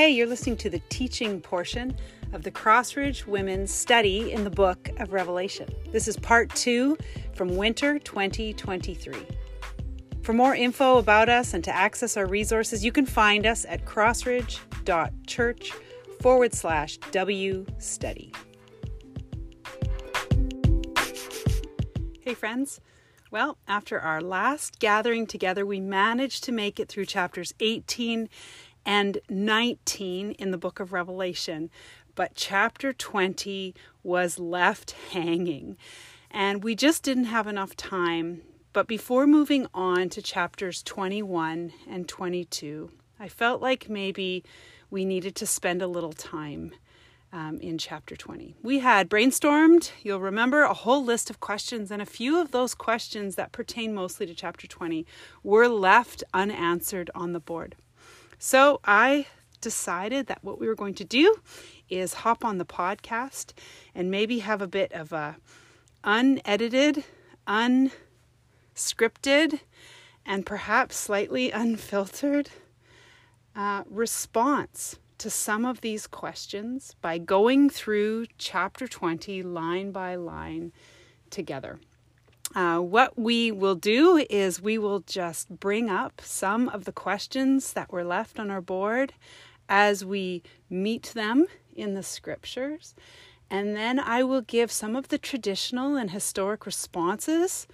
Hey, you're listening to the teaching portion of the Crossridge Women's Study in the Book of Revelation. This is part two from winter 2023. For more info about us and to access our resources, you can find us at crossridge.church forward slash W study. Hey, friends. Well, after our last gathering together, we managed to make it through chapters 18 and 19 in the book of Revelation, but chapter 20 was left hanging. And we just didn't have enough time. But before moving on to chapters 21 and 22, I felt like maybe we needed to spend a little time um, in chapter 20. We had brainstormed, you'll remember, a whole list of questions, and a few of those questions that pertain mostly to chapter 20 were left unanswered on the board. So I decided that what we were going to do is hop on the podcast and maybe have a bit of a unedited, unscripted, and perhaps slightly unfiltered uh, response to some of these questions by going through chapter 20 line by line together. Uh, what we will do is we will just bring up some of the questions that were left on our board as we meet them in the scriptures. And then I will give some of the traditional and historic responses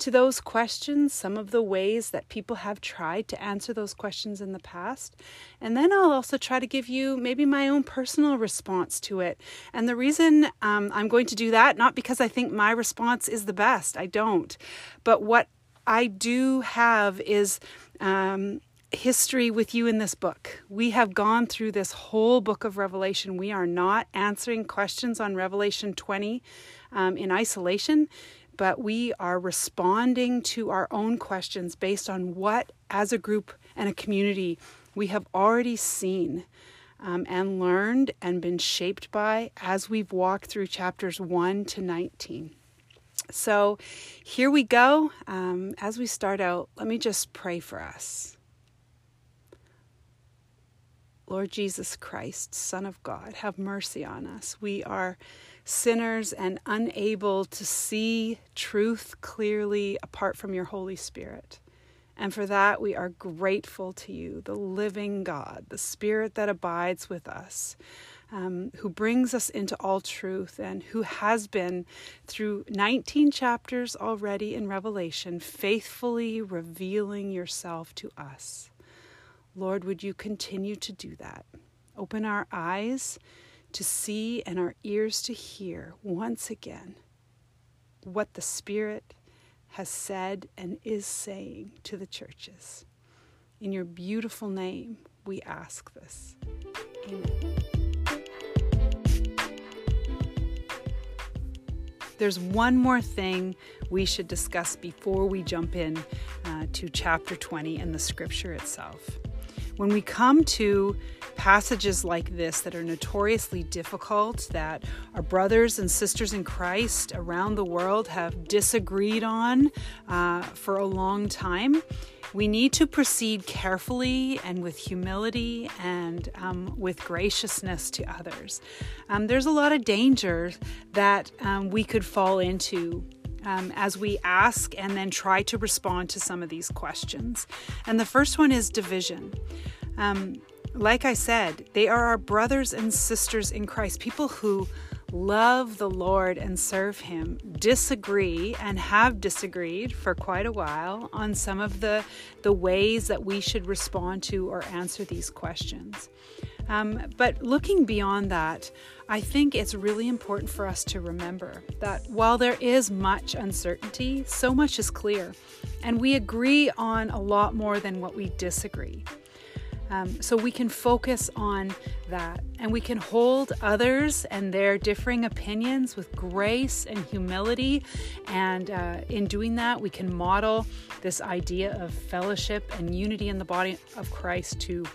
to those questions, some of the ways that people have tried to answer those questions in the past. And then I'll also try to give you maybe my own personal response to it. And the reason um, I'm going to do that, not because I think my response is the best, I don't, but what I do have is. Um, history with you in this book. We have gone through this whole book of Revelation. We are not answering questions on Revelation 20 um, in isolation but we are responding to our own questions based on what, as a group and a community, we have already seen um, and learned and been shaped by as we've walked through chapters 1 to 19. So here we go. Um, as we start out, let me just pray for us. Lord Jesus Christ, Son of God, have mercy on us. We are sinners and unable to see truth clearly apart from your Holy Spirit. And for that, we are grateful to you, the living God, the Spirit that abides with us, um, who brings us into all truth, and who has been, through 19 chapters already in Revelation, faithfully revealing yourself to us. Lord, would you continue to do that? Open our eyes to see and our ears to hear once again what the Spirit has said and is saying to the churches. In your beautiful name, we ask this. Amen. There's one more thing we should discuss before we jump in uh, to chapter 20 and the scripture itself. When we come to passages like this that are notoriously difficult, that our brothers and sisters in Christ around the world have disagreed on uh, for a long time, we need to proceed carefully and with humility and um, with graciousness to others. Um, there's a lot of danger that um, we could fall into um, as we ask and then try to respond to some of these questions. And the first one is division. Um, like I said, they are our brothers and sisters in Christ, people who love the Lord and serve Him, disagree and have disagreed for quite a while on some of the, the ways that we should respond to or answer these questions. Um, but looking beyond that, I think it's really important for us to remember that while there is much uncertainty, so much is clear, and we agree on a lot more than what we disagree. Um, so we can focus on that and we can hold others and their differing opinions with grace and humility. And uh, in doing that, we can model this idea of fellowship and unity in the body of Christ to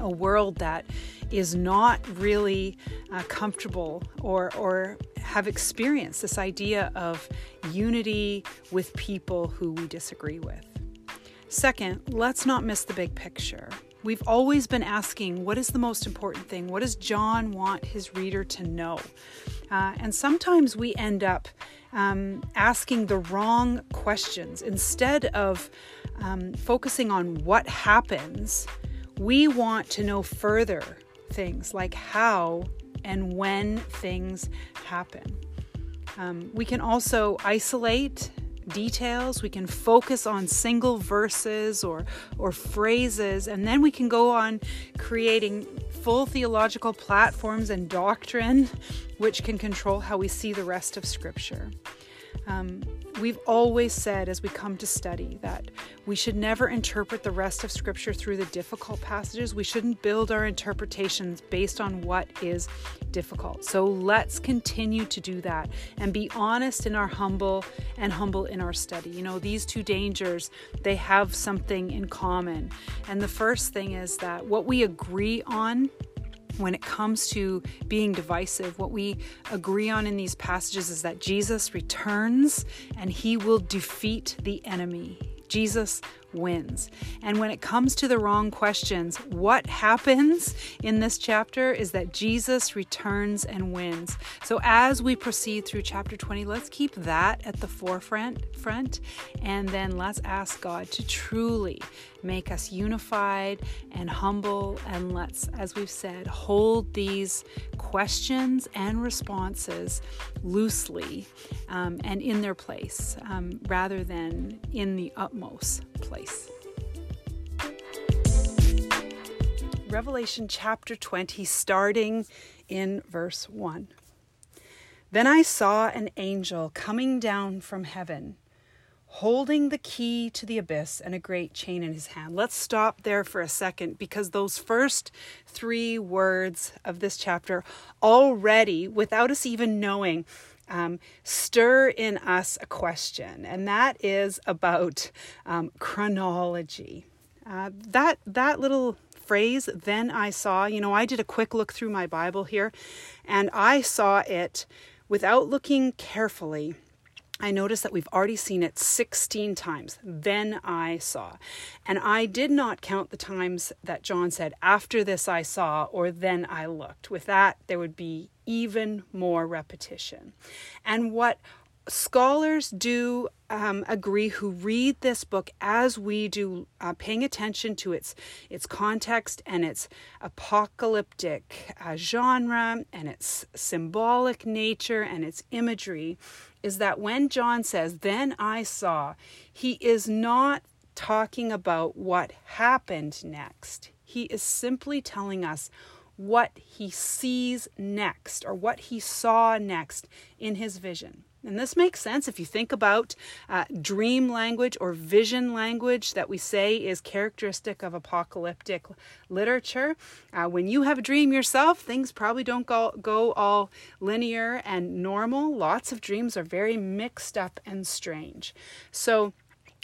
a world that is not really uh, comfortable or, or have experienced this idea of unity with people who we disagree with. Second, let's not miss the big picture. We've always been asking, what is the most important thing? What does John want his reader to know? Uh, and sometimes we end up um, asking the wrong questions. Instead of um, focusing on what happens, we want to know further things like how and when things happen. Um, we can also isolate details. We can focus on single verses or, or phrases, and then we can go on creating full theological platforms and doctrine, which can control how we see the rest of Scripture. Um, we've always said as we come to study that we should never interpret the rest of Scripture through the difficult passages. We shouldn't build our interpretations based on what is difficult. So let's continue to do that and be honest in our humble and humble in our study. You know, these two dangers, they have something in common. And the first thing is that what we agree on when it comes to being divisive, what we agree on in these passages is that Jesus returns and he will defeat the enemy. Jesus wins. And when it comes to the wrong questions, what happens in this chapter is that Jesus returns and wins. So as we proceed through chapter 20, let's keep that at the forefront front and then let's ask God to truly make us unified and humble and let's as we've said hold these questions and responses loosely um, and in their place um, rather than in the utmost place. Revelation chapter 20, starting in verse 1. Then I saw an angel coming down from heaven, holding the key to the abyss and a great chain in his hand. Let's stop there for a second because those first three words of this chapter already, without us even knowing, um, stir in us a question, and that is about um, chronology. Uh, that that little phrase, "then I saw," you know, I did a quick look through my Bible here, and I saw it without looking carefully. I noticed that we've already seen it 16 times. Then I saw. And I did not count the times that John said, after this I saw, or then I looked. With that, there would be even more repetition. And what scholars do um, agree who read this book as we do, uh, paying attention to its its context and its apocalyptic uh, genre and its symbolic nature and its imagery, is that when John says, "Then I saw," he is not talking about what happened next. He is simply telling us what he sees next or what he saw next in his vision. And this makes sense if you think about uh, dream language or vision language that we say is characteristic of apocalyptic literature. Uh, when you have a dream yourself, things probably don't go, go all linear and normal. Lots of dreams are very mixed up and strange. So,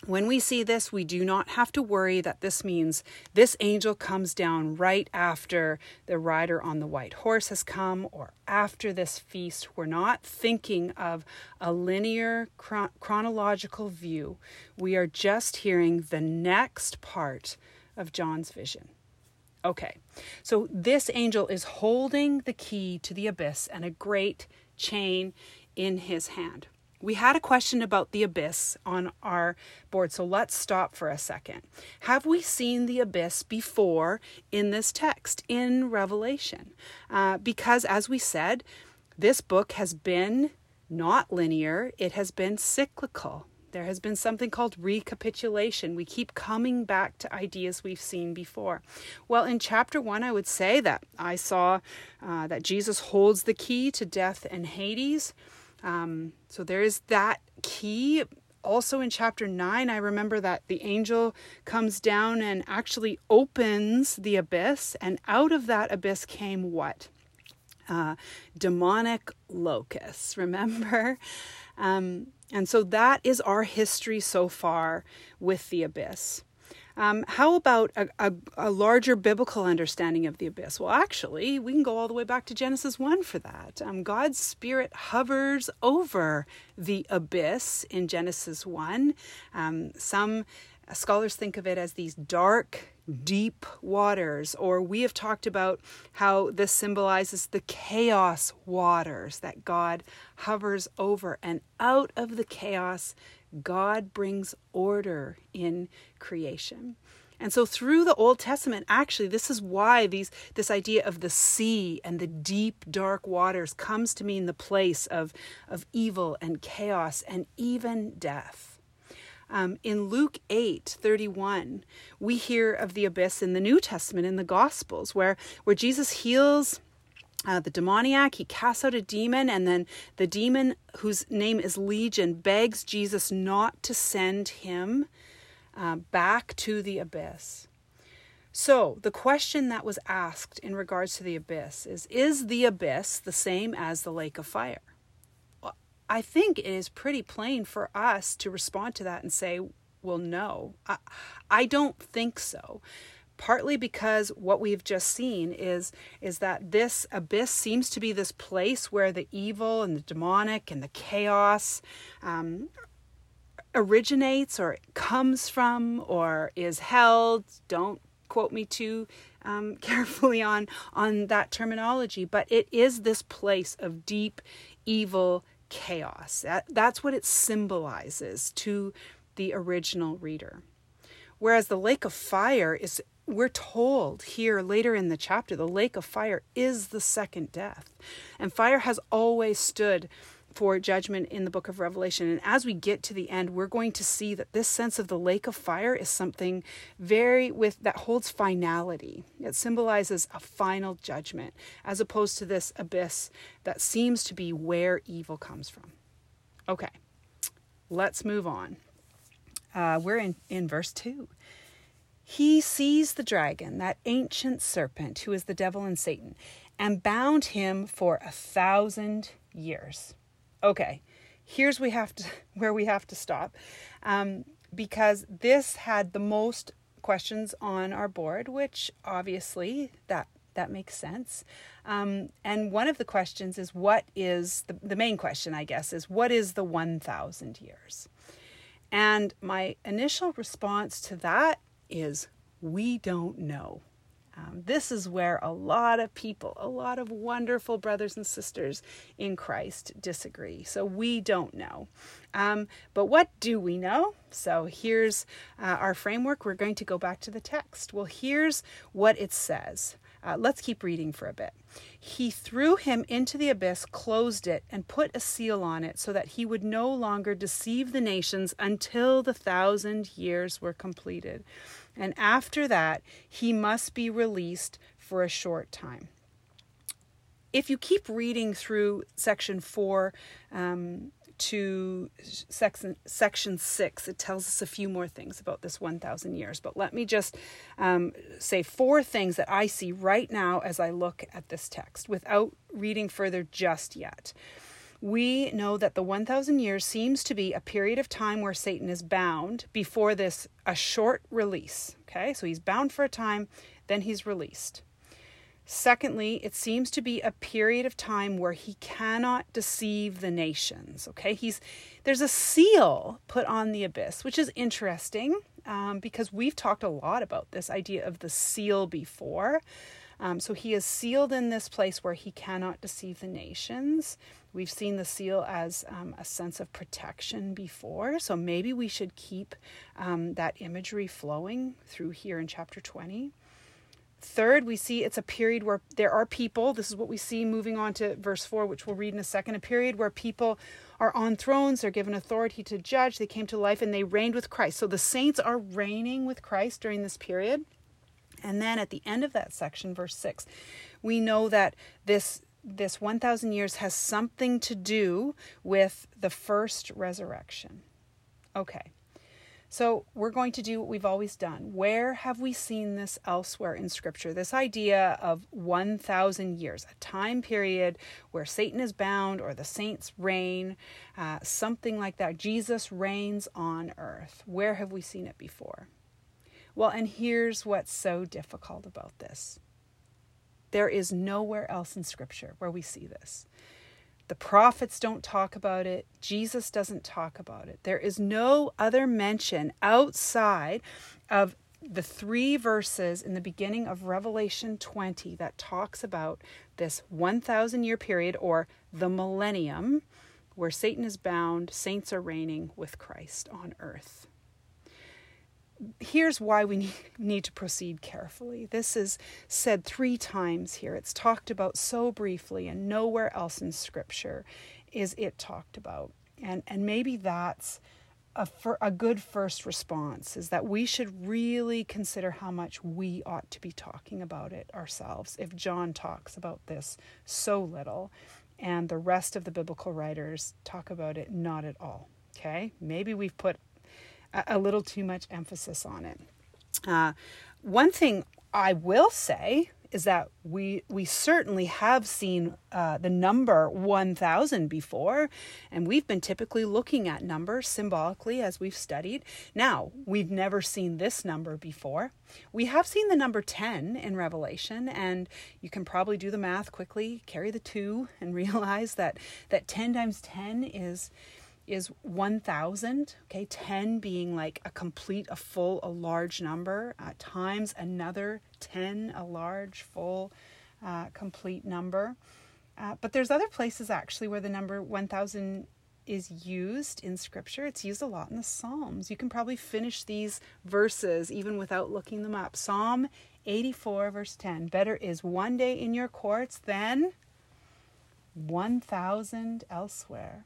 when we see this, we do not have to worry that this means this angel comes down right after the rider on the white horse has come or after this feast. We're not thinking of a linear chronological view. We are just hearing the next part of John's vision. Okay, so this angel is holding the key to the abyss and a great chain in his hand. We had a question about the abyss on our board, so let's stop for a second. Have we seen the abyss before in this text, in Revelation? Uh, because, as we said, this book has been not linear, it has been cyclical. There has been something called recapitulation. We keep coming back to ideas we've seen before. Well, in chapter one, I would say that I saw uh, that Jesus holds the key to death and Hades. Um, so there is that key. Also in chapter 9, I remember that the angel comes down and actually opens the abyss, and out of that abyss came what? Uh, demonic locusts, remember? Um, and so that is our history so far with the abyss. Um, how about a, a, a, larger biblical understanding of the abyss? Well, actually, we can go all the way back to Genesis 1 for that. Um, God's Spirit hovers over the abyss in Genesis 1. Um, some scholars think of it as these dark, deep waters, or we have talked about how this symbolizes the chaos waters that God hovers over. And out of the chaos, God brings order in creation. And so through the Old Testament, actually, this is why these this idea of the sea and the deep dark waters comes to mean the place of, of evil and chaos and even death. Um, in Luke 8 31, we hear of the abyss in the New Testament, in the Gospels, where, where Jesus heals uh, the demoniac. He casts out a demon, and then the demon, whose name is Legion, begs Jesus not to send him uh, back to the abyss. So, the question that was asked in regards to the abyss is Is the abyss the same as the lake of fire? I think it is pretty plain for us to respond to that and say, well, no, I, I don't think so. Partly because what we've just seen is is that this abyss seems to be this place where the evil and the demonic and the chaos um, originates or comes from or is held. Don't quote me too um, carefully on on that terminology, but it is this place of deep evil chaos. That, that's what it symbolizes to the original reader. Whereas the lake of fire is, we're told here later in the chapter, the lake of fire is the second death. And fire has always stood for judgment in the book of Revelation. And as we get to the end, we're going to see that this sense of the lake of fire is something very with that holds finality. It symbolizes a final judgment as opposed to this abyss that seems to be where evil comes from. Okay, let's move on. Uh, we're in, in verse 2. He sees the dragon, that ancient serpent who is the devil and Satan, and bound him for a thousand years okay, here's we have to where we have to stop, um, because this had the most questions on our board, which obviously that that makes sense. Um, and one of the questions is what is the, the main question, I guess, is what is the 1,000 years? And my initial response to that is we don't know. Um, this is where a lot of people, a lot of wonderful brothers and sisters in Christ disagree. So we don't know. Um, but what do we know? So here's uh, our framework. We're going to go back to the text. Well, here's what it says. Uh, let's keep reading for a bit. He threw him into the abyss, closed it, and put a seal on it so that he would no longer deceive the nations until the thousand years were completed and after that, he must be released for a short time. If you keep reading through section four um, to section, section six, it tells us a few more things about this 1,000 years. But let me just um, say four things that I see right now as I look at this text without reading further just yet we know that the 1000 years seems to be a period of time where Satan is bound before this a short release. Okay? So he's bound for a time, then he's released. Secondly, it seems to be a period of time where he cannot deceive the nations. Okay, he's there's a seal put on the abyss, which is interesting um, because we've talked a lot about this idea of the seal before. Um, so he is sealed in this place where he cannot deceive the nations. We've seen the seal as um, a sense of protection before, so maybe we should keep um, that imagery flowing through here in chapter 20. Third, we see it's a period where there are people. This is what we see moving on to verse 4, which we'll read in a second. A period where people are on thrones, they're given authority to judge, they came to life, and they reigned with Christ. So the saints are reigning with Christ during this period. And then at the end of that section, verse 6, we know that this this 1000 years has something to do with the first resurrection. Okay. So, we're going to do what we've always done. Where have we seen this elsewhere in Scripture? This idea of 1,000 years, a time period where Satan is bound or the saints reign, uh, something like that. Jesus reigns on earth. Where have we seen it before? Well, and here's what's so difficult about this there is nowhere else in Scripture where we see this. The prophets don't talk about it. Jesus doesn't talk about it. There is no other mention outside of the three verses in the beginning of Revelation 20 that talks about this 1,000 year period or the millennium where Satan is bound, saints are reigning with Christ on earth. Here's why we need to proceed carefully. This is said three times here. It's talked about so briefly, and nowhere else in Scripture is it talked about. And, and maybe that's a, a good first response is that we should really consider how much we ought to be talking about it ourselves if John talks about this so little and the rest of the biblical writers talk about it not at all. Okay, maybe we've put a, little too much emphasis on it. Uh, one thing I will say is that we we certainly have seen uh, the number 1000 before and we've been typically looking at numbers symbolically as we've studied now we've never seen this number before we have seen the number 10 in revelation and you can probably do the math quickly carry the 2 and realize that that 10 times 10 is is 1000 okay 10 being like a complete a full a large number uh, times another 10 a large full uh, complete number. Uh, but there's other places actually where the number 1000 is used in scripture. It's used a lot in the psalms. You can probably finish these verses even without looking them up. Psalm 84 verse 10 better is one day in your courts than 1000 elsewhere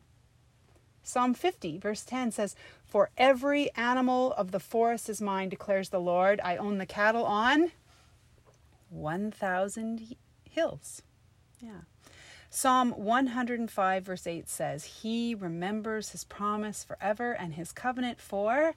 Psalm 50, verse 10 says, For every animal of the forest is mine, declares the Lord. I own the cattle on 1,000 hills. Yeah. Psalm 105, verse 8 says, He remembers his promise forever and his covenant for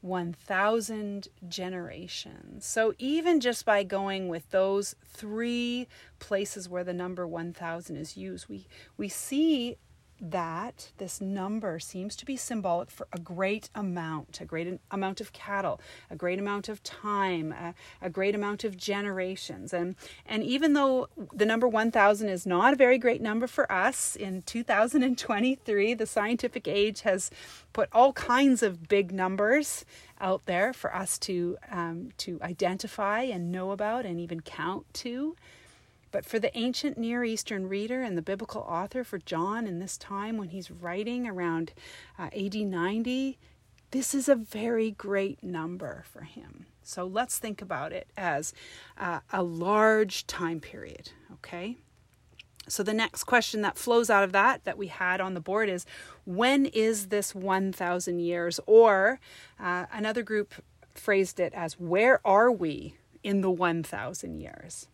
1,000 generations. So, even just by going with those three places where the number 1,000 is used, we, we see that this number seems to be symbolic for a great amount, a great amount of cattle, a great amount of time, a, a, great amount of generations. And, and even though the number 1000 is not a very great number for us in 2023, the scientific age has put all kinds of big numbers out there for us to, um, to identify and know about and even count to. But for the ancient Near Eastern reader and the biblical author for John in this time when he's writing around uh, AD 90, this is a very great number for him. So let's think about it as uh, a large time period, okay? So the next question that flows out of that that we had on the board is when is this 1000 years or uh, another group phrased it as where are we in the 1000 years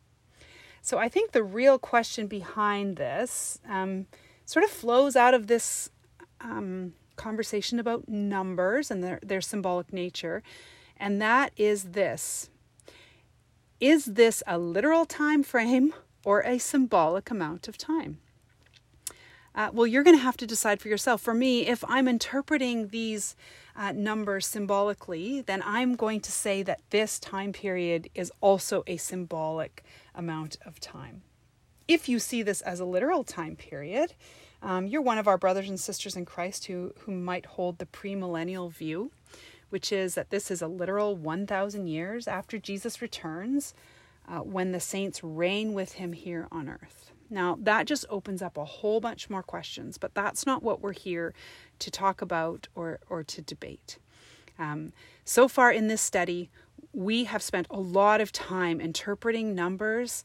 so I think the real question behind this um, sort of flows out of this um, conversation about numbers and their, their symbolic nature, and that is this: Is this a literal time frame or a symbolic amount of time? Uh, well, you're going to have to decide for yourself. For me, if I'm interpreting these uh, numbers symbolically, then I'm going to say that this time period is also a symbolic amount of time. If you see this as a literal time period, um, you're one of our brothers and sisters in Christ who, who might hold the premillennial view, which is that this is a literal 1,000 years after Jesus returns uh, when the saints reign with him here on earth. Now, that just opens up a whole bunch more questions, but that's not what we're here to talk about or, or to debate. Um, so far in this study, we have spent a lot of time interpreting numbers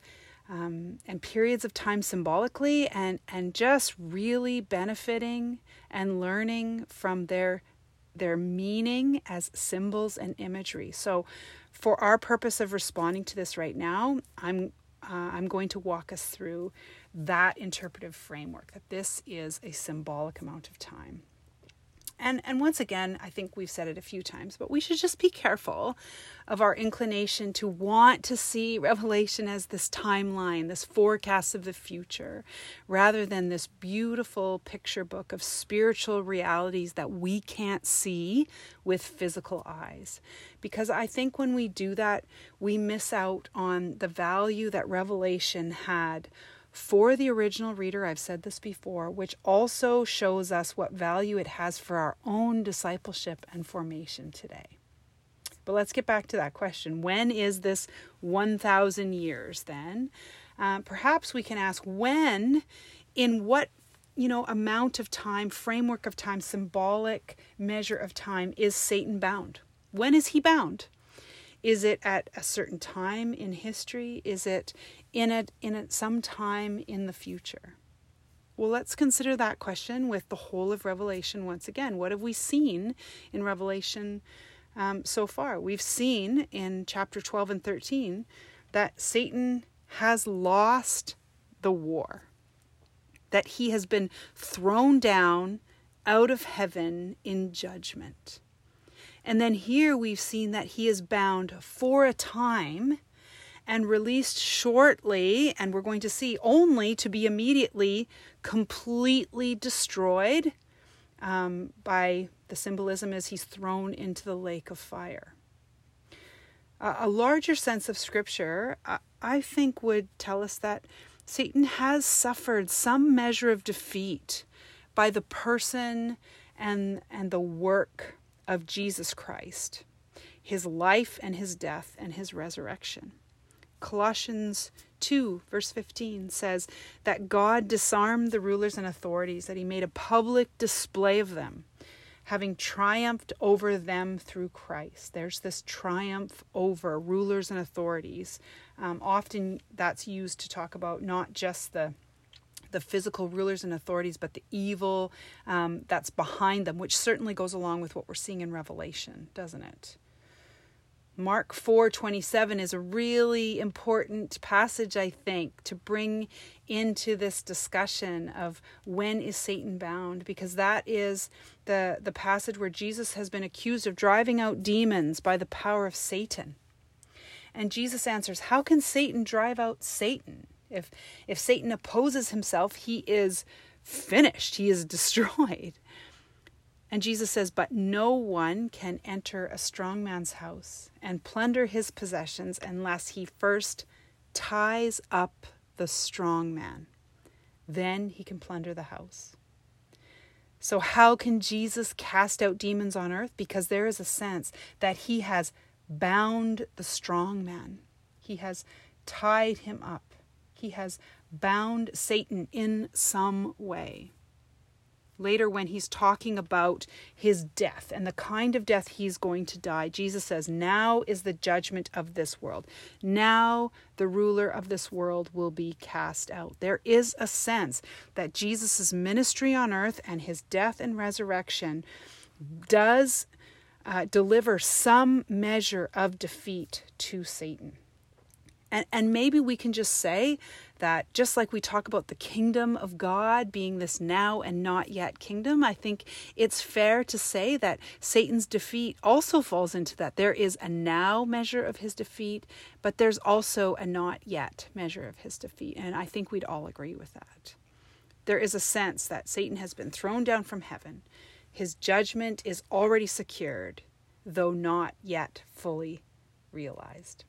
um, and periods of time symbolically and, and just really benefiting and learning from their their meaning as symbols and imagery. So, for our purpose of responding to this right now, I'm uh, I'm going to walk us through that interpretive framework. That this is a symbolic amount of time. And and once again, I think we've said it a few times, but we should just be careful of our inclination to want to see Revelation as this timeline, this forecast of the future, rather than this beautiful picture book of spiritual realities that we can't see with physical eyes. Because I think when we do that, we miss out on the value that Revelation had for the original reader, I've said this before, which also shows us what value it has for our own discipleship and formation today. But let's get back to that question. When is this 1,000 years then? Uh, perhaps we can ask when, in what you know amount of time, framework of time, symbolic measure of time is Satan bound? When is he bound? Is it at a certain time in history? Is it in it in it some time in the future? Well, let's consider that question with the whole of Revelation once again. What have we seen in Revelation um, so far? We've seen in chapter 12 and 13 that Satan has lost the war, that he has been thrown down out of heaven in judgment. And then here we've seen that he is bound for a time and released shortly, and we're going to see only to be immediately completely destroyed um, by the symbolism as he's thrown into the lake of fire. Uh, a larger sense of scripture, uh, I think, would tell us that Satan has suffered some measure of defeat by the person and, and the work of Jesus Christ, his life and his death and his resurrection. Colossians 2, verse 15 says that God disarmed the rulers and authorities, that he made a public display of them, having triumphed over them through Christ. There's this triumph over rulers and authorities. Um, often that's used to talk about not just the the physical rulers and authorities, but the evil um, that's behind them, which certainly goes along with what we're seeing in Revelation, doesn't it? Mark 4:27 is a really important passage I think to bring into this discussion of when is Satan bound because that is the the passage where Jesus has been accused of driving out demons by the power of Satan. And Jesus answers, "How can Satan drive out Satan? If if Satan opposes himself, he is finished. He is destroyed." And Jesus says, But no one can enter a strong man's house and plunder his possessions unless he first ties up the strong man. Then he can plunder the house. So, how can Jesus cast out demons on earth? Because there is a sense that he has bound the strong man, he has tied him up, he has bound Satan in some way later when he's talking about his death and the kind of death he's going to die, Jesus says, Now is the judgment of this world. Now the ruler of this world will be cast out. There is a sense that Jesus' ministry on earth and his death and resurrection does uh, deliver some measure of defeat to Satan. And, and maybe we can just say that just like we talk about the kingdom of God being this now and not yet kingdom, I think it's fair to say that Satan's defeat also falls into that. There is a now measure of his defeat, but there's also a not yet measure of his defeat. And I think we'd all agree with that. There is a sense that Satan has been thrown down from heaven. His judgment is already secured, though not yet fully realized.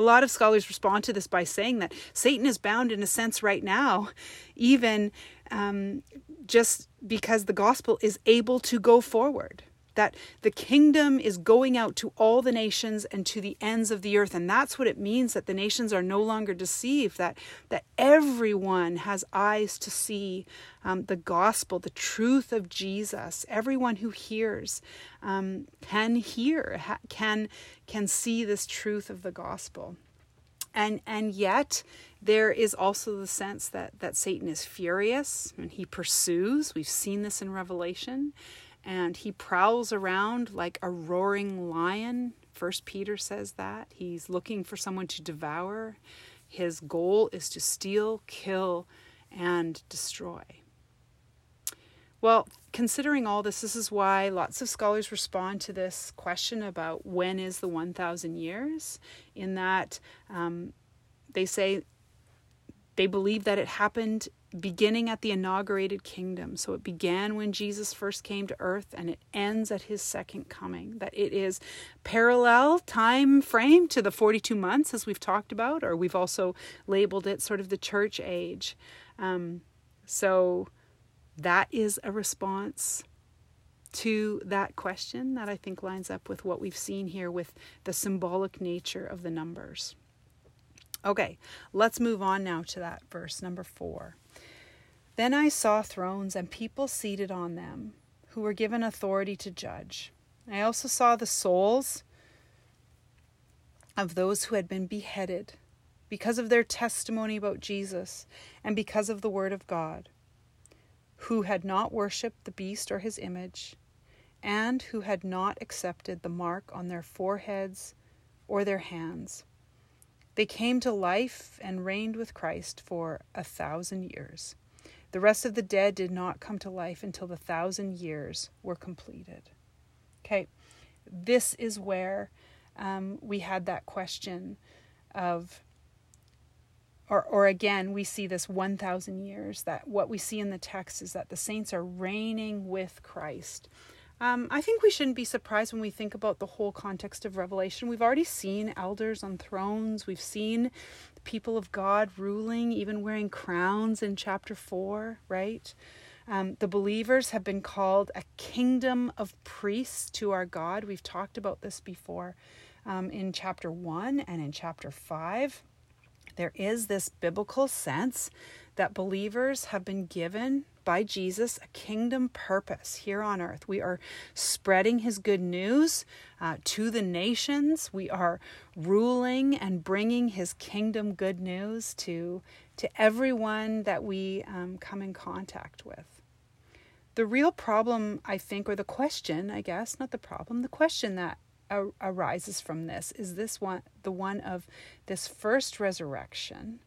A lot of scholars respond to this by saying that Satan is bound in a sense right now, even um, just because the gospel is able to go forward that the kingdom is going out to all the nations and to the ends of the earth. And that's what it means that the nations are no longer deceived that that everyone has eyes to see um, the gospel the truth of jesus. Everyone who hears um, can hear ha- can can see this truth of the gospel. And and yet there is also the sense that that satan is furious and he pursues. We've seen this in revelation and he prowls around like a roaring lion. First Peter says that. He's looking for someone to devour. His goal is to steal, kill, and destroy. Well, considering all this, this is why lots of scholars respond to this question about when is the 1,000 years, in that um, they say they believe that it happened beginning at the inaugurated kingdom. So it began when Jesus first came to earth and it ends at his second coming. That it is parallel time frame to the 42 months as we've talked about, or we've also labeled it sort of the church age. Um, so that is a response to that question that I think lines up with what we've seen here with the symbolic nature of the numbers. Okay, let's move on now to that verse number four. Then I saw thrones and people seated on them, who were given authority to judge. I also saw the souls of those who had been beheaded because of their testimony about Jesus and because of the word of God, who had not worshipped the beast or his image, and who had not accepted the mark on their foreheads or their hands. They came to life and reigned with Christ for a thousand years. The rest of the dead did not come to life until the thousand years were completed. Okay, this is where um, we had that question of, or, or again, we see this 1,000 years, that what we see in the text is that the saints are reigning with Christ. Um, I think we shouldn't be surprised when we think about the whole context of Revelation. We've already seen elders on thrones, we've seen the people of God ruling, even wearing crowns in chapter 4, right? Um, the believers have been called a kingdom of priests to our God. We've talked about this before um, in chapter 1 and in chapter 5. There is this biblical sense that believers have been given by Jesus a kingdom purpose here on earth. We are spreading his good news uh, to the nations. We are ruling and bringing his kingdom good news to, to everyone that we um, come in contact with. The real problem, I think, or the question, I guess, not the problem, the question that arises from this is this one the one of this first resurrection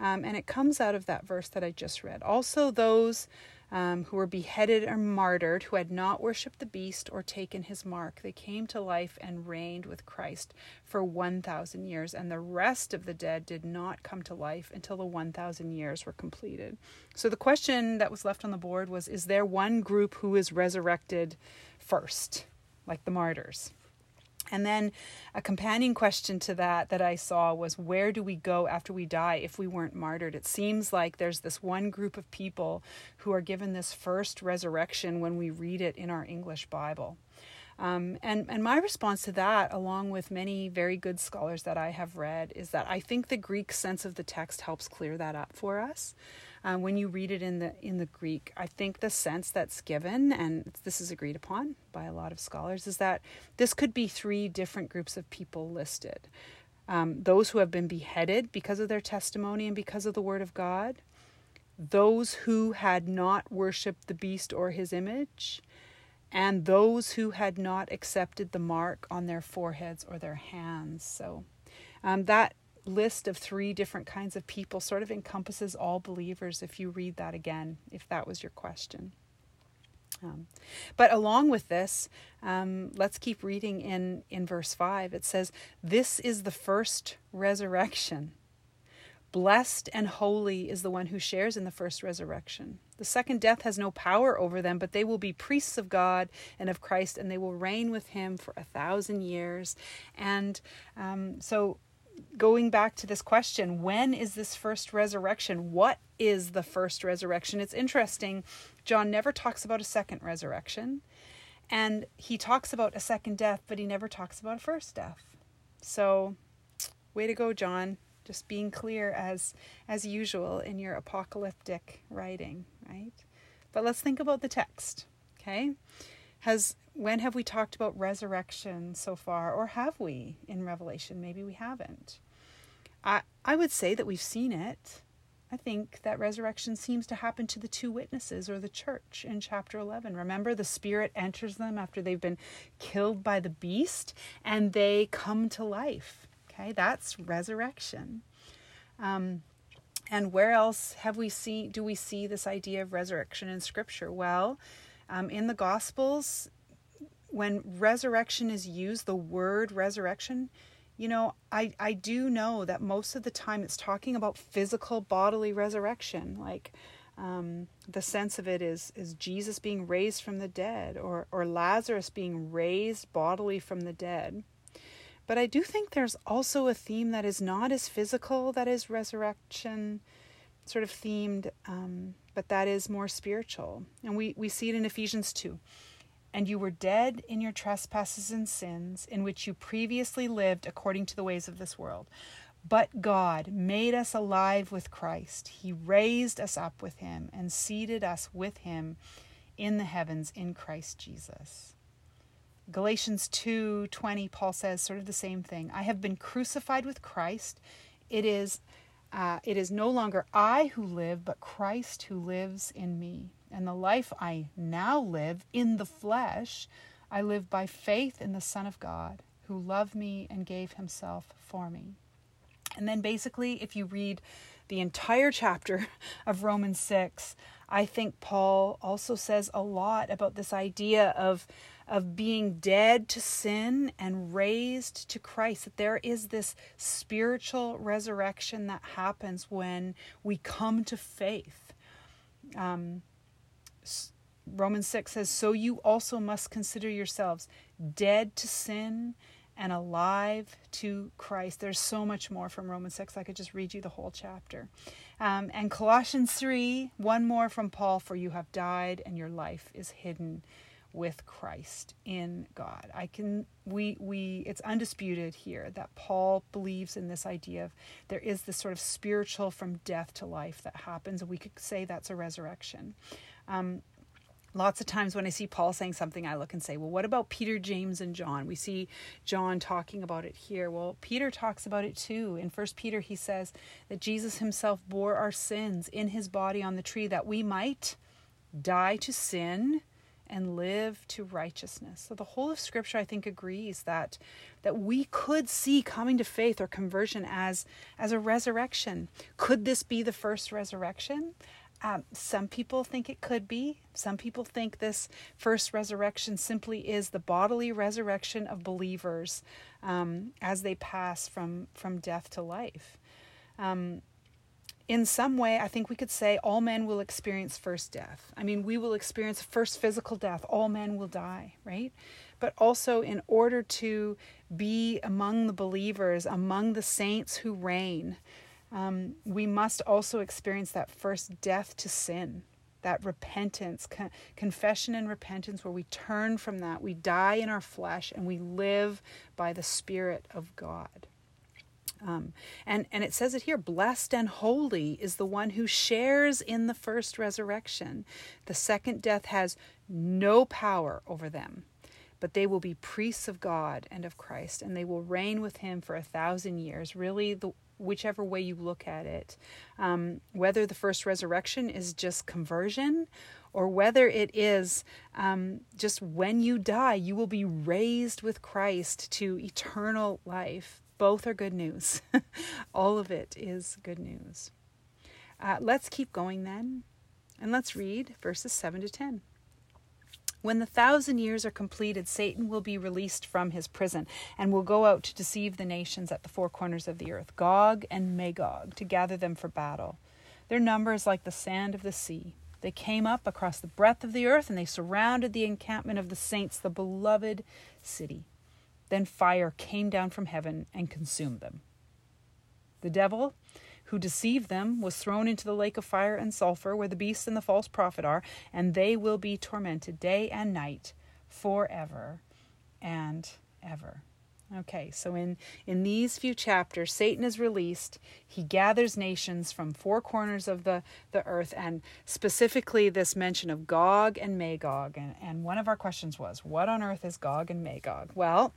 um, and it comes out of that verse that I just read. Also, those um, who were beheaded or martyred, who had not worshipped the beast or taken his mark, they came to life and reigned with Christ for 1,000 years. And the rest of the dead did not come to life until the 1,000 years were completed. So the question that was left on the board was Is there one group who is resurrected first, like the martyrs? And then a companion question to that that I saw was where do we go after we die if we weren't martyred? It seems like there's this one group of people who are given this first resurrection when we read it in our English Bible. Um, and, and my response to that, along with many very good scholars that I have read, is that I think the Greek sense of the text helps clear that up for us uh, when you read it in the in the Greek. I think the sense that's given, and this is agreed upon by a lot of scholars, is that this could be three different groups of people listed. Um, those who have been beheaded because of their testimony and because of the word of God, those who had not worshipped the beast or his image, and those who had not accepted the mark on their foreheads or their hands. So um, that list of three different kinds of people sort of encompasses all believers if you read that again, if that was your question. Um, but along with this, um, let's keep reading in, in verse 5. It says, This is the first resurrection. Blessed and holy is the one who shares in the first resurrection. The second death has no power over them, but they will be priests of God and of Christ, and they will reign with him for a thousand years. And um, so going back to this question when is this first resurrection? What is the first resurrection? It's interesting. John never talks about a second resurrection, and he talks about a second death, but he never talks about a first death. So, way to go, John. Just being clear as as usual in your apocalyptic writing, right? But let's think about the text, okay? Has when have we talked about resurrection so far or have we in Revelation? Maybe we haven't. I I would say that we've seen it. I think that resurrection seems to happen to the two witnesses or the church in chapter 11. Remember, the Spirit enters them after they've been killed by the beast and they come to life. Okay, that's resurrection. Um, And where else have we see do we see this idea of resurrection in Scripture? Well, um, in the Gospels, when resurrection is used, the word resurrection, you know, I, I do know that most of the time it's talking about physical bodily resurrection. Like um, the sense of it is is Jesus being raised from the dead or, or Lazarus being raised bodily from the dead. But I do think there's also a theme that is not as physical, that is resurrection sort of themed, um, but that is more spiritual. And we, we see it in Ephesians 2. And you were dead in your trespasses and sins, in which you previously lived according to the ways of this world. But God made us alive with Christ. He raised us up with him and seated us with him in the heavens in Christ Jesus. Galatians 2:20 Paul says sort of the same thing. I have been crucified with Christ. It is uh, it is no longer I who live, but Christ who lives in me. And the life I now live in the flesh, I live by faith in the Son of God, who loved me and gave himself for me. And then basically, if you read the entire chapter of Romans 6, I think Paul also says a lot about this idea of, of being dead to sin and raised to Christ. That there is this spiritual resurrection that happens when we come to faith. Um, Romans 6 says, So you also must consider yourselves dead to sin and alive to Christ. There's so much more from Romans 6. I could just read you the whole chapter. Um, and Colossians 3, one more from Paul, for you have died and your life is hidden with Christ in God. I can we we it's undisputed here that Paul believes in this idea of there is this sort of spiritual from death to life that happens we could say that's a resurrection. Um, lots of times when I see Paul saying something, I look and say, well, what about Peter, James, and John? We see John talking about it here. Well, Peter talks about it too. In First Peter, he says that Jesus himself bore our sins in his body on the tree that we might die to sin and live to righteousness. So the whole of scripture I think agrees that that we could see coming to faith or conversion as as a resurrection. Could this be the first resurrection? Um, some people think it could be. Some people think this first resurrection simply is the bodily resurrection of believers um, as they pass from, from death to life. Um, in some way, I think we could say all men will experience first death. I mean, we will experience first physical death. All men will die, right? But also, in order to be among the believers, among the saints who reign, um, we must also experience that first death to sin, that repentance, con- confession and repentance, where we turn from that. We die in our flesh and we live by the Spirit of God. Um, and, and it says it here blessed and holy is the one who shares in the first resurrection. The second death has no power over them, but they will be priests of God and of Christ, and they will reign with him for a thousand years. Really, the, whichever way you look at it, um, whether the first resurrection is just conversion or whether it is um, just when you die, you will be raised with Christ to eternal life. Both are good news. All of it is good news. Uh, let's keep going then, and let's read verses 7 to 10. When the thousand years are completed, Satan will be released from his prison and will go out to deceive the nations at the four corners of the earth, Gog and Magog, to gather them for battle. Their number is like the sand of the sea. They came up across the breadth of the earth and they surrounded the encampment of the saints, the beloved city. Then fire came down from heaven and consumed them. The devil who deceived them was thrown into the lake of fire and sulfur where the beast and the false prophet are, and they will be tormented day and night forever and ever. Okay, so in, in these few chapters, Satan is released. He gathers nations from four corners of the, the earth, and specifically this mention of Gog and Magog. And, and one of our questions was, What on earth is Gog and Magog? Well,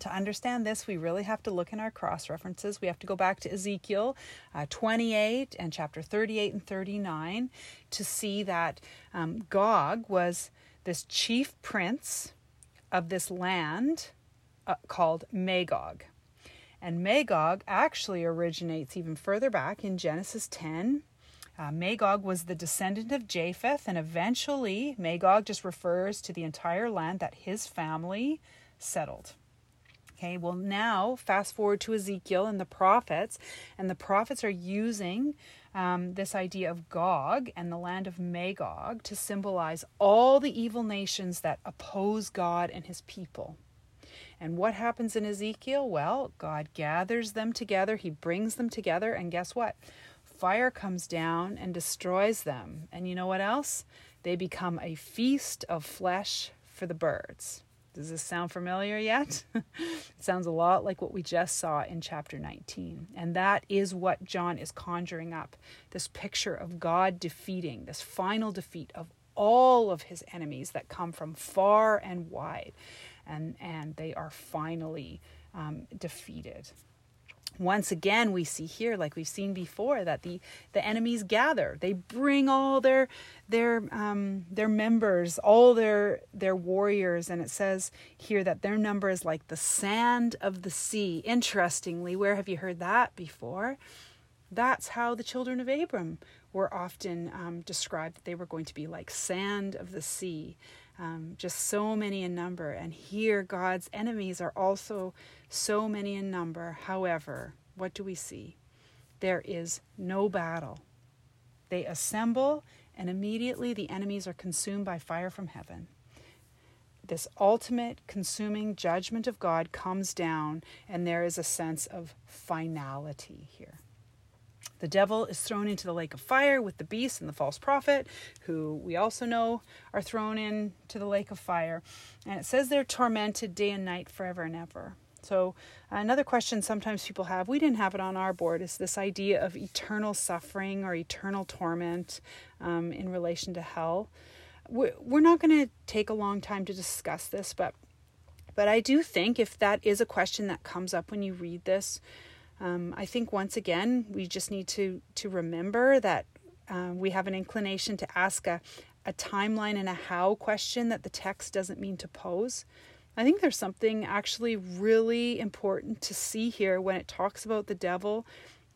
to understand this, we really have to look in our cross references. We have to go back to Ezekiel uh, 28 and chapter 38 and 39 to see that um, Gog was this chief prince of this land uh, called Magog. And Magog actually originates even further back in Genesis 10. Uh, Magog was the descendant of Japheth, and eventually Magog just refers to the entire land that his family settled. Okay, well, now fast forward to Ezekiel and the prophets, and the prophets are using um, this idea of Gog and the land of Magog to symbolize all the evil nations that oppose God and his people. And what happens in Ezekiel? Well, God gathers them together, He brings them together, and guess what? Fire comes down and destroys them. And you know what else? They become a feast of flesh for the birds. Does this sound familiar yet? it sounds a lot like what we just saw in chapter 19. And that is what John is conjuring up this picture of God defeating, this final defeat of all of his enemies that come from far and wide. And, and they are finally um, defeated once again we see here like we've seen before that the the enemies gather. They bring all their their um their members all their their warriors. And it says here that their number is like the sand of the sea. Interestingly where have you heard that before? That's how the children of abram were often um, described that they were going to be like sand of the sea um, just so many in number. And here, God's enemies are also so many in number. However, what do we see? There is no battle. They assemble, and immediately the enemies are consumed by fire from heaven. This ultimate consuming judgment of God comes down, and there is a sense of finality here. The devil is thrown into the lake of fire with the beast and the false prophet, who we also know are thrown into the lake of fire. And it says they're tormented day and night forever and ever. So, another question sometimes people have, we didn't have it on our board, is this idea of eternal suffering or eternal torment um, in relation to hell. We're not going to take a long time to discuss this, but but I do think if that is a question that comes up when you read this, um, I think once again we just need to to remember that uh, we have an inclination to ask a, a timeline and a how question that the text doesn't mean to pose. I think there's something actually really important to see here when it talks about the devil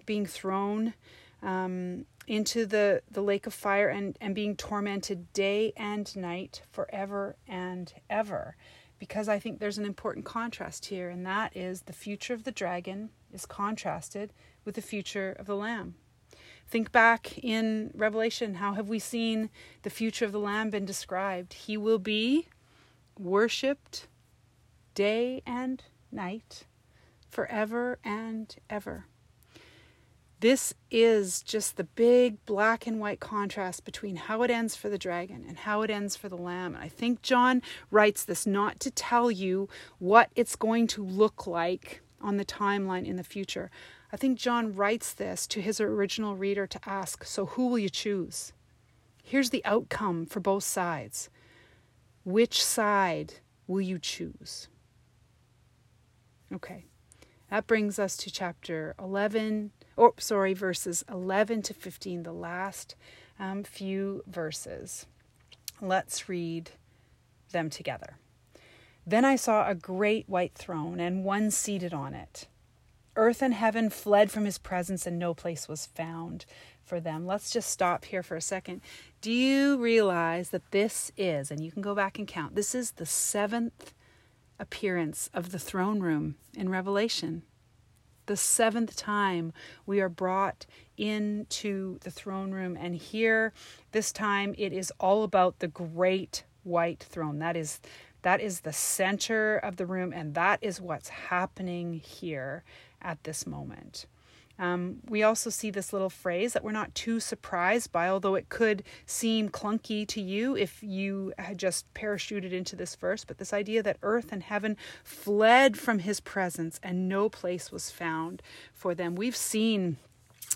being thrown um, into the, the lake of fire and, and being tormented day and night forever and ever. Because I think there's an important contrast here, and that is the future of the dragon is contrasted with the future of the Lamb. Think back in Revelation. How have we seen the future of the Lamb been described? He will be worshiped day and night, forever and ever. This is just the big black and white contrast between how it ends for the dragon and how it ends for the lamb. And I think John writes this not to tell you what it's going to look like on the timeline in the future. I think John writes this to his original reader to ask so who will you choose? Here's the outcome for both sides. Which side will you choose? Okay, that brings us to chapter 11, or sorry, verses 11 to 15, the last um, few verses. Let's read them together. Then I saw a great white throne and one seated on it. Earth and heaven fled from his presence, and no place was found for them. Let's just stop here for a second. Do you realize that this is, and you can go back and count, this is the seventh appearance of the throne room in Revelation? The seventh time we are brought into the throne room, and here, this time, it is all about the great white throne. That is that is the center of the room, and that is what's happening here at this moment. Um, we also see this little phrase that we're not too surprised by, although it could seem clunky to you if you had just parachuted into this verse. But this idea that earth and heaven fled from his presence and no place was found for them. We've seen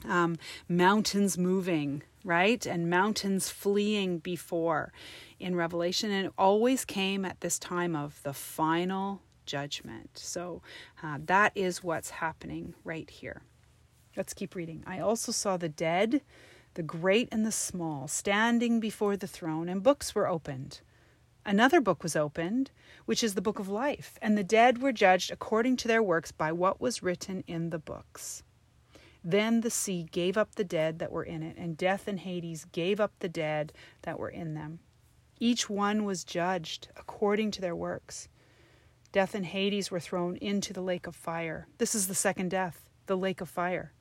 um, mountains moving, right? And mountains fleeing before in Revelation. And it always came at this time of the final judgment. So uh, that is what's happening right here. Let's keep reading. I also saw the dead, the great and the small, standing before the throne, and books were opened. Another book was opened, which is the book of life, and the dead were judged according to their works by what was written in the books. Then the sea gave up the dead that were in it, and death and Hades gave up the dead that were in them. Each one was judged according to their works. Death and Hades were thrown into the lake of fire. This is the second death, the lake of fire.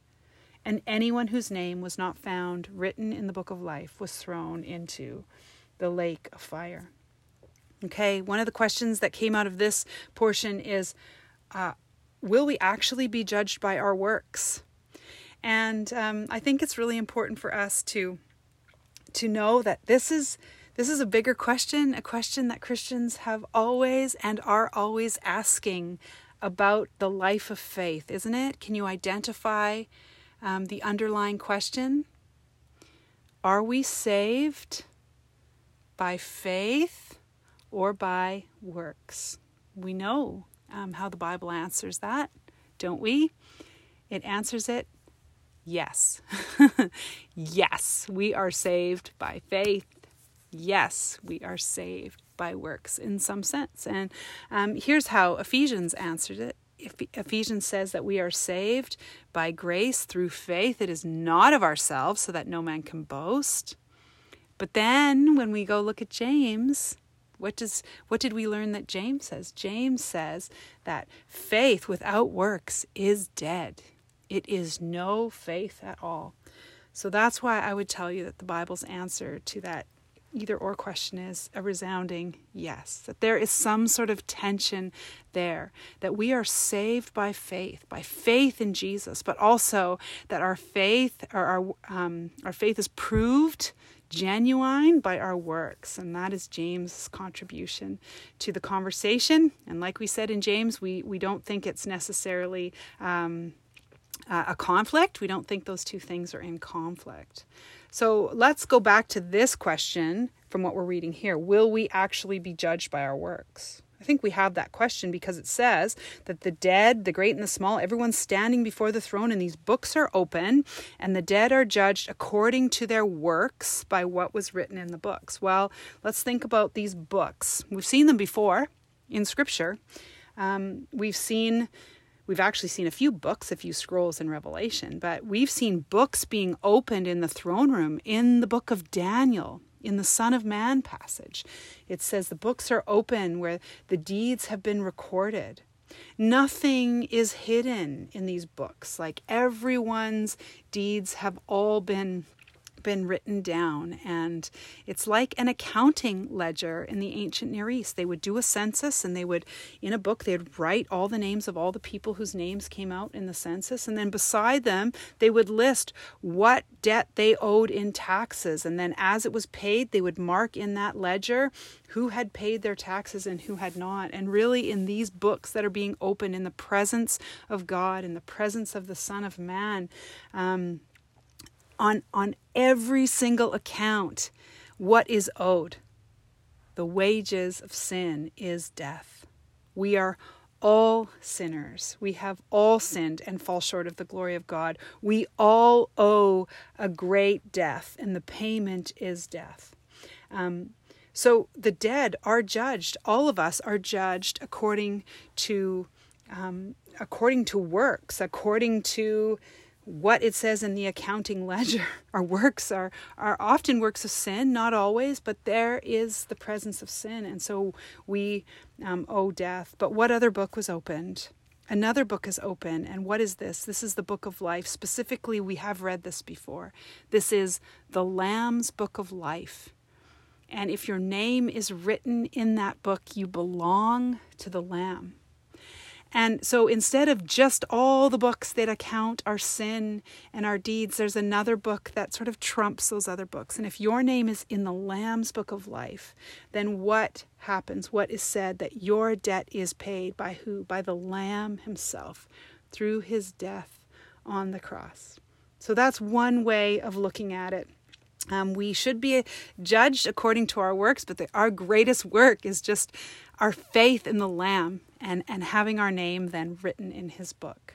And anyone whose name was not found written in the book of life was thrown into the lake of fire. Okay, one of the questions that came out of this portion is uh, Will we actually be judged by our works? And um, I think it's really important for us to to know that this is this is a bigger question, a question that Christians have always and are always asking about the life of faith, isn't it? Can you identify um, the underlying question? Are we saved by faith or by works? We know um, how the Bible answers that, don't we? It answers it yes. yes, we are saved by faith. Yes, we are saved by works in some sense. And um, here's how Ephesians answered it. Ephesians says that we are saved by grace through faith. It is not of ourselves, so that no man can boast. But then when we go look at James, what does what did we learn that James says? James says that faith without works is dead. It is no faith at all. So that's why I would tell you that the Bible's answer to that either or question is a resounding yes. That there is some sort of tension there, that we are saved by faith, by faith in Jesus, but also that our faith, or our, um, our faith is proved genuine by our works. And that is James' contribution to the conversation. And like we said in James, we, we don't think it's necessarily um, a conflict. We don't think those two things are in conflict. So let's go back to this question from what we're reading here Will we actually be judged by our works? I think we have that question because it says that the dead, the great and the small, everyone's standing before the throne, and these books are open, and the dead are judged according to their works by what was written in the books. Well, let's think about these books. We've seen them before in Scripture. Um, we've seen We've actually seen a few books, a few scrolls in Revelation, but we've seen books being opened in the throne room in the book of Daniel, in the Son of Man passage. It says the books are open where the deeds have been recorded. Nothing is hidden in these books. Like everyone's deeds have all been been written down. And it's like an accounting ledger in the ancient Near East. They would do a census and they would, in a book, they'd write all the names of all the people whose names came out in the census. And then beside them, they would list what debt they owed in taxes. And then as it was paid, they would mark in that ledger who had paid their taxes and who had not. And really, in these books that are being opened in the presence of God, in the presence of the Son of Man, um, on, on every single account what is owed. The wages of sin is death. We are all sinners. We have all sinned and fall short of the glory of God. We all owe a great death, and the payment is death. Um, so the dead are judged. All of us are judged according to um, according to works, according to what it says in the accounting ledger. Our works are, are often works of sin, not always, but there is the presence of sin. And so we um, owe death. But what other book was opened? Another book is open. And what is this? This is the book of life. Specifically, we have read this before. This is the Lamb's book of life. And if your name is written in that book, you belong to the Lamb. And so instead of just all the books that account our sin and our deeds, there's another book that sort of trumps those other books. And if your name is in the Lamb's book of life, then what happens? What is said? That your debt is paid by who? By the Lamb himself through his death on the cross. So that's one way of looking at it. Um, we should be judged according to our works, but the, our greatest work is just our faith in the Lamb and, and having our name then written in his book.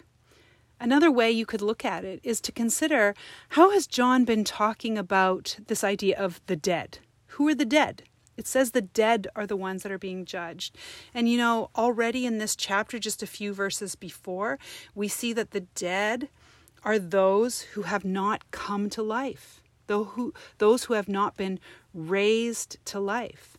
Another way you could look at it is to consider how has John been talking about this idea of the dead? Who are the dead? It says the dead are the ones that are being judged. And you know, already in this chapter, just a few verses before, we see that the dead are those who have not come to life, those who, those who have not been raised to life.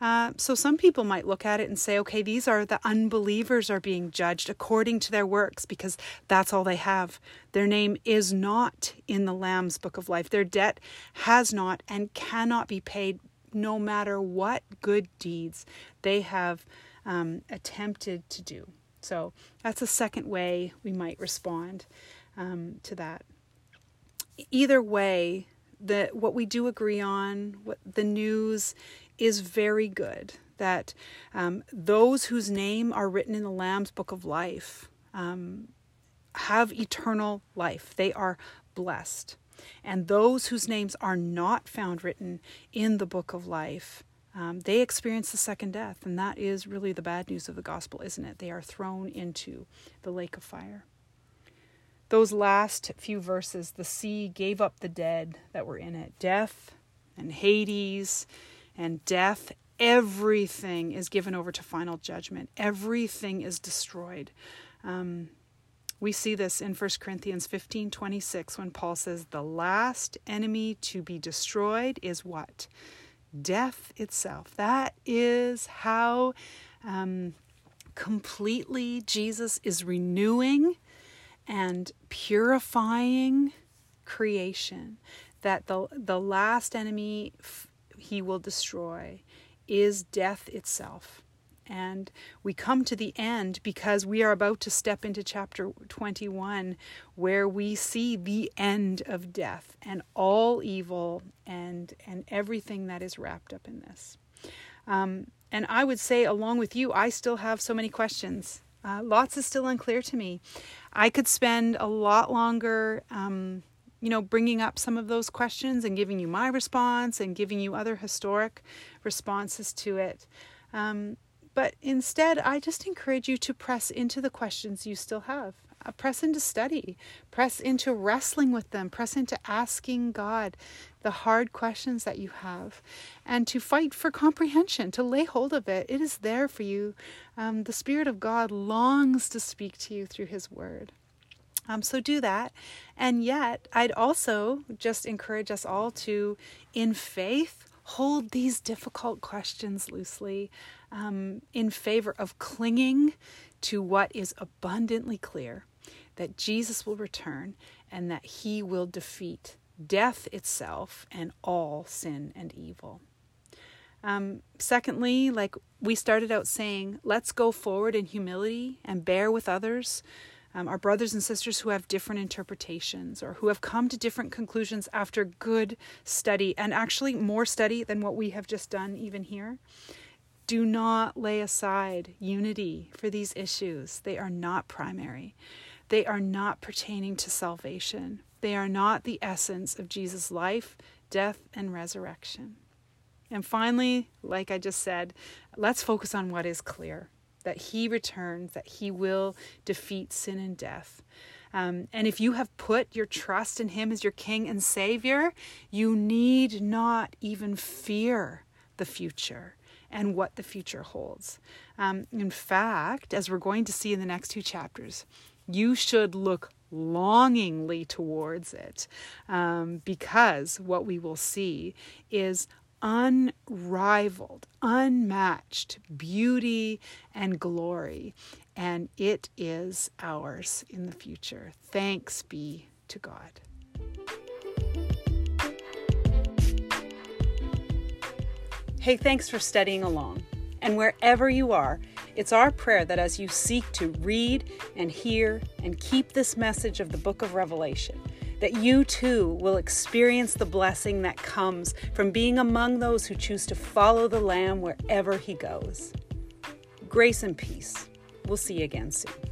Uh, so some people might look at it and say, okay, these are the unbelievers are being judged according to their works because that's all they have. Their name is not in the Lamb's book of life. Their debt has not and cannot be paid no matter what good deeds they have um, attempted to do. So that's a second way we might respond um, to that. Either way, the what we do agree on, what the news is very good. That um, those whose name are written in the Lamb's Book of Life um, have eternal life. They are blessed. And those whose names are not found written in the book of life, um, they experience the second death. And that is really the bad news of the gospel, isn't it? They are thrown into the lake of fire. Those last few verses the sea gave up the dead that were in it death and Hades and death. Everything is given over to final judgment, everything is destroyed. Um, we see this in 1 Corinthians 15 26 when Paul says, The last enemy to be destroyed is what? Death itself. That is how um, completely Jesus is renewing and purifying creation. That the, the last enemy f- he will destroy is death itself. And we come to the end because we are about to step into chapter 21, where we see the end of death and all evil and, and everything that is wrapped up in this. Um, and I would say, along with you, I still have so many questions. Uh, lots is still unclear to me. I could spend a lot longer, um, you know, bringing up some of those questions and giving you my response and giving you other historic responses to it. Um, but instead, I just encourage you to press into the questions you still have. Uh, press into study, press into wrestling with them, press into asking God the hard questions that you have, and to fight for comprehension, to lay hold of it. It is there for you. Um, the Spirit of God longs to speak to you through His Word. Um, so do that. And yet, I'd also just encourage us all to, in faith, hold these difficult questions loosely um, in favor of clinging to what is abundantly clear that Jesus will return and that he will defeat death itself and all sin and evil. Um, secondly, like we started out saying, let's go forward in humility and bear with others um, our brothers and sisters who have different interpretations or who have come to different conclusions after good study and actually more study than what we have just done, even here. Do not lay aside unity for these issues. They are not primary, they are not pertaining to salvation. They are not the essence of Jesus' life, death, and resurrection. And finally, like I just said, let's focus on what is clear that he returns, that he will defeat sin and death. Um, and if you have put your trust in him as your king and savior, you need not even fear the future and what the future holds. Um, in fact, as we're going to see in the next two chapters, you should look longingly towards it um, because what we will see is unrivaled, unmatched beauty and glory, and it is ours in the future. Thanks be to God. Hey, thanks for studying along. And wherever you are, it's our prayer that as you seek to read and hear and keep this message of the book of Revelation, that you too will experience the blessing that comes from being among those who choose to follow the Lamb wherever he goes. Grace and peace. We'll see you again soon.